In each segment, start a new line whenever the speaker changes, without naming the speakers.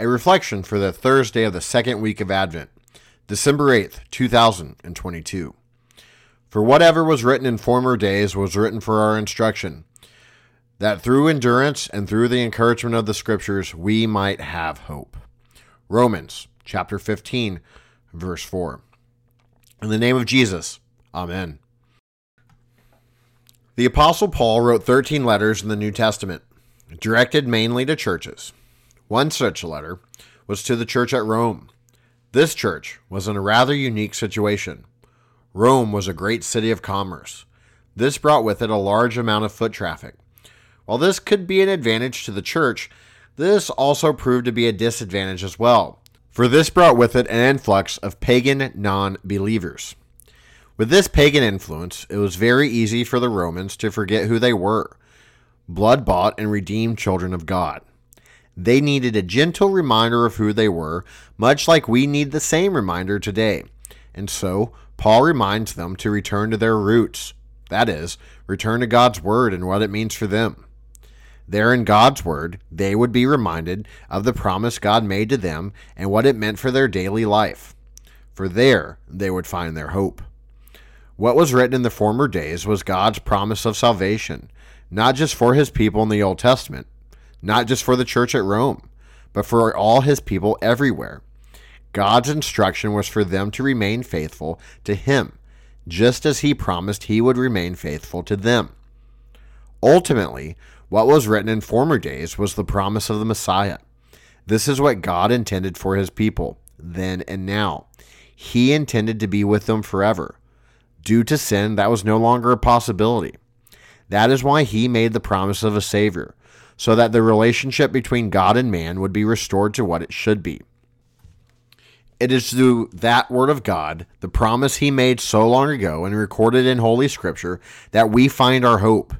A reflection for the Thursday of the second week of Advent, December 8th, 2022. For whatever was written in former days was written for our instruction, that through endurance and through the encouragement of the Scriptures we might have hope. Romans chapter 15, verse 4. In the name of Jesus, Amen. The Apostle Paul wrote 13 letters in the New Testament, directed mainly to churches. One such letter was to the church at Rome. This church was in a rather unique situation. Rome was a great city of commerce. This brought with it a large amount of foot traffic. While this could be an advantage to the church, this also proved to be a disadvantage as well, for this brought with it an influx of pagan non believers. With this pagan influence, it was very easy for the Romans to forget who they were blood bought and redeemed children of God. They needed a gentle reminder of who they were, much like we need the same reminder today. And so, Paul reminds them to return to their roots. That is, return to God's Word and what it means for them. There in God's Word, they would be reminded of the promise God made to them and what it meant for their daily life. For there, they would find their hope. What was written in the former days was God's promise of salvation, not just for his people in the Old Testament, not just for the church at Rome, but for all his people everywhere. God's instruction was for them to remain faithful to him, just as he promised he would remain faithful to them. Ultimately, what was written in former days was the promise of the Messiah. This is what God intended for his people, then and now. He intended to be with them forever. Due to sin, that was no longer a possibility. That is why he made the promise of a Savior, so that the relationship between God and man would be restored to what it should be. It is through that word of God, the promise he made so long ago and recorded in Holy Scripture, that we find our hope.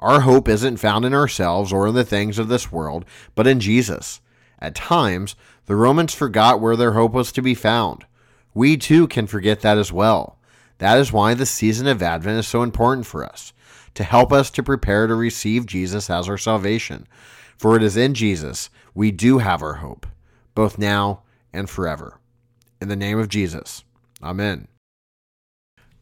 Our hope isn't found in ourselves or in the things of this world, but in Jesus. At times, the Romans forgot where their hope was to be found. We too can forget that as well. That is why the season of Advent is so important for us to help us to prepare to receive Jesus as our salvation. For it is in Jesus we do have our hope, both now and forever. In the name of Jesus, Amen.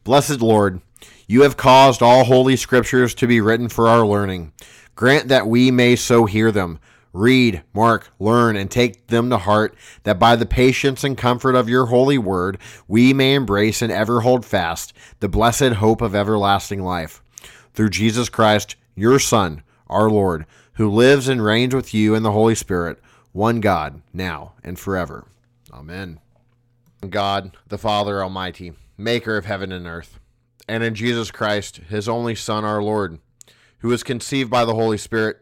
Blessed Lord, you have caused all holy scriptures to be written for our learning. Grant that we may so hear them, read, mark, learn, and take them to heart, that by the patience and comfort of your holy word we may embrace and ever hold fast the blessed hope of everlasting life through Jesus Christ, your Son, our Lord, who lives and reigns with you in the Holy Spirit, one God, now and forever. Amen. God, the Father Almighty, maker of heaven and earth, and in Jesus Christ, his only Son, our Lord, who was conceived by the Holy Spirit,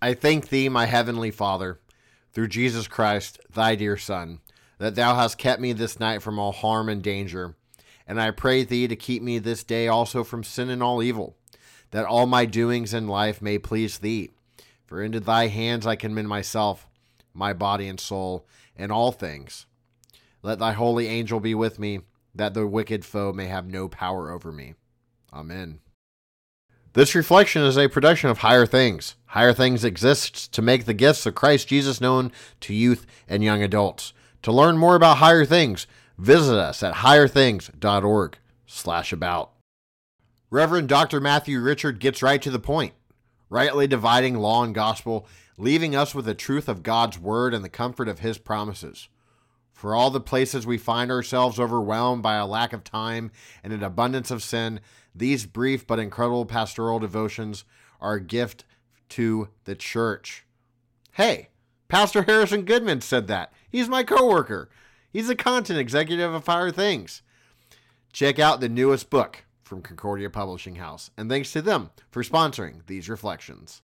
I thank thee, my heavenly Father, through Jesus Christ, thy dear Son, that thou hast kept me this night from all harm and danger and I pray thee to keep me this day also from sin and all evil, that all my doings in life may please thee. For into thy hands I commend myself, my body and soul, and all things. Let thy holy angel be with me, that the wicked foe may have no power over me. Amen. This reflection is a production of Higher Things. Higher Things exists to make the gifts of Christ Jesus known to youth and young adults. To learn more about Higher Things, Visit us at higherthings.org slash about. Reverend Dr. Matthew Richard gets right to the point, rightly dividing law and gospel, leaving us with the truth of God's word and the comfort of his promises. For all the places we find ourselves overwhelmed by a lack of time and an abundance of sin, these brief but incredible pastoral devotions are a gift to the church. Hey, Pastor Harrison Goodman said that. He's my coworker. He's the content executive of Higher Things. Check out the newest book from Concordia Publishing House, and thanks to them for sponsoring these reflections.